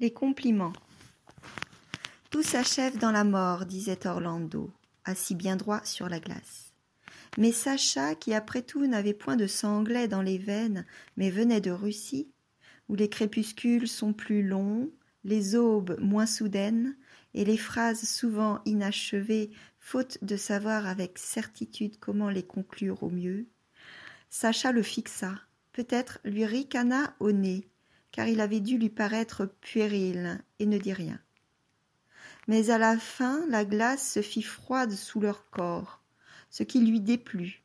Les compliments. Tout s'achève dans la mort, disait Orlando, assis bien droit sur la glace. Mais Sacha, qui après tout n'avait point de sang dans les veines, mais venait de Russie, où les crépuscules sont plus longs, les aubes moins soudaines, et les phrases souvent inachevées, faute de savoir avec certitude comment les conclure au mieux, Sacha le fixa, peut-être lui ricana au nez, car il avait dû lui paraître puéril, et ne dit rien. Mais à la fin la glace se fit froide sous leur corps, ce qui lui déplut.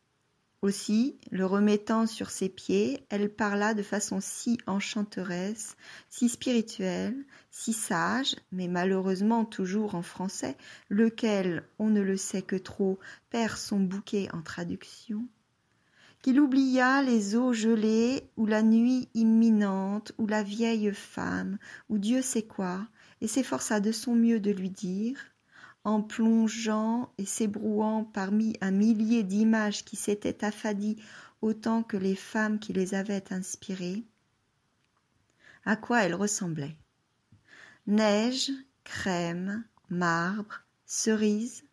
Aussi, le remettant sur ses pieds, elle parla de façon si enchanteresse, si spirituelle, si sage, mais malheureusement toujours en français, lequel, on ne le sait que trop, perd son bouquet en traduction, qu'il oublia les eaux gelées, ou la nuit imminente, ou la vieille femme, ou Dieu sait quoi, et s'efforça de son mieux de lui dire, en plongeant et s'ébrouant parmi un millier d'images qui s'étaient affadies autant que les femmes qui les avaient inspirées, à quoi elle ressemblait. Neige, crème, marbre, cerise,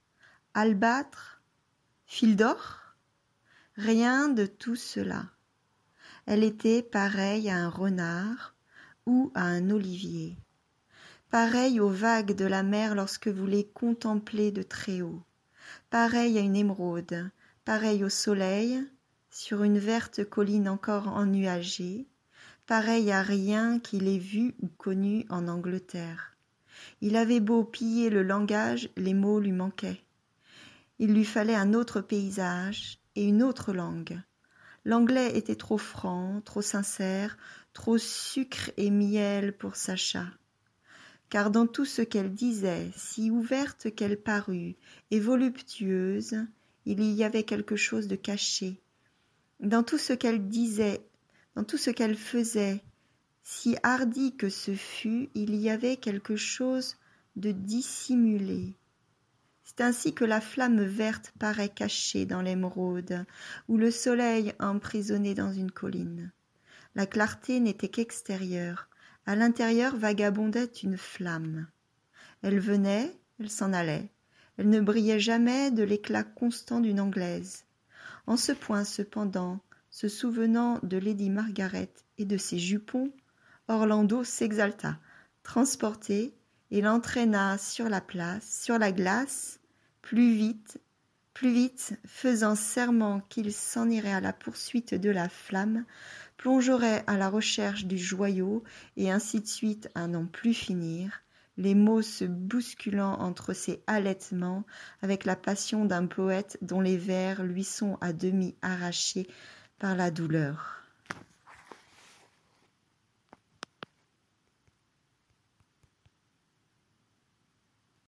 albâtre, fil d'or? Rien de tout cela. Elle était pareille à un renard ou à un olivier, pareille aux vagues de la mer lorsque vous les contemplez de très haut, pareille à une émeraude, pareille au soleil, sur une verte colline encore ennuagée, pareille à rien qu'il ait vu ou connu en Angleterre. Il avait beau piller le langage, les mots lui manquaient. Il lui fallait un autre paysage, et une autre langue. L'anglais était trop franc, trop sincère, trop sucre et miel pour Sacha. Car dans tout ce qu'elle disait, si ouverte qu'elle parut, et voluptueuse, il y avait quelque chose de caché. Dans tout ce qu'elle disait, dans tout ce qu'elle faisait, si hardi que ce fût, il y avait quelque chose de dissimulé, c'est ainsi que la flamme verte paraît cachée dans l'émeraude, ou le soleil emprisonné dans une colline. La clarté n'était qu'extérieure. À l'intérieur vagabondait une flamme. Elle venait, elle s'en allait. Elle ne brillait jamais de l'éclat constant d'une anglaise. En ce point, cependant, se souvenant de Lady Margaret et de ses jupons, Orlando s'exalta, transporté, et l'entraîna sur la place, sur la glace, plus vite, plus vite, faisant serment qu'il s'en irait à la poursuite de la flamme, plongerait à la recherche du joyau, et ainsi de suite à n'en plus finir, les mots se bousculant entre ses halètements avec la passion d'un poète dont les vers lui sont à demi arrachés par la douleur.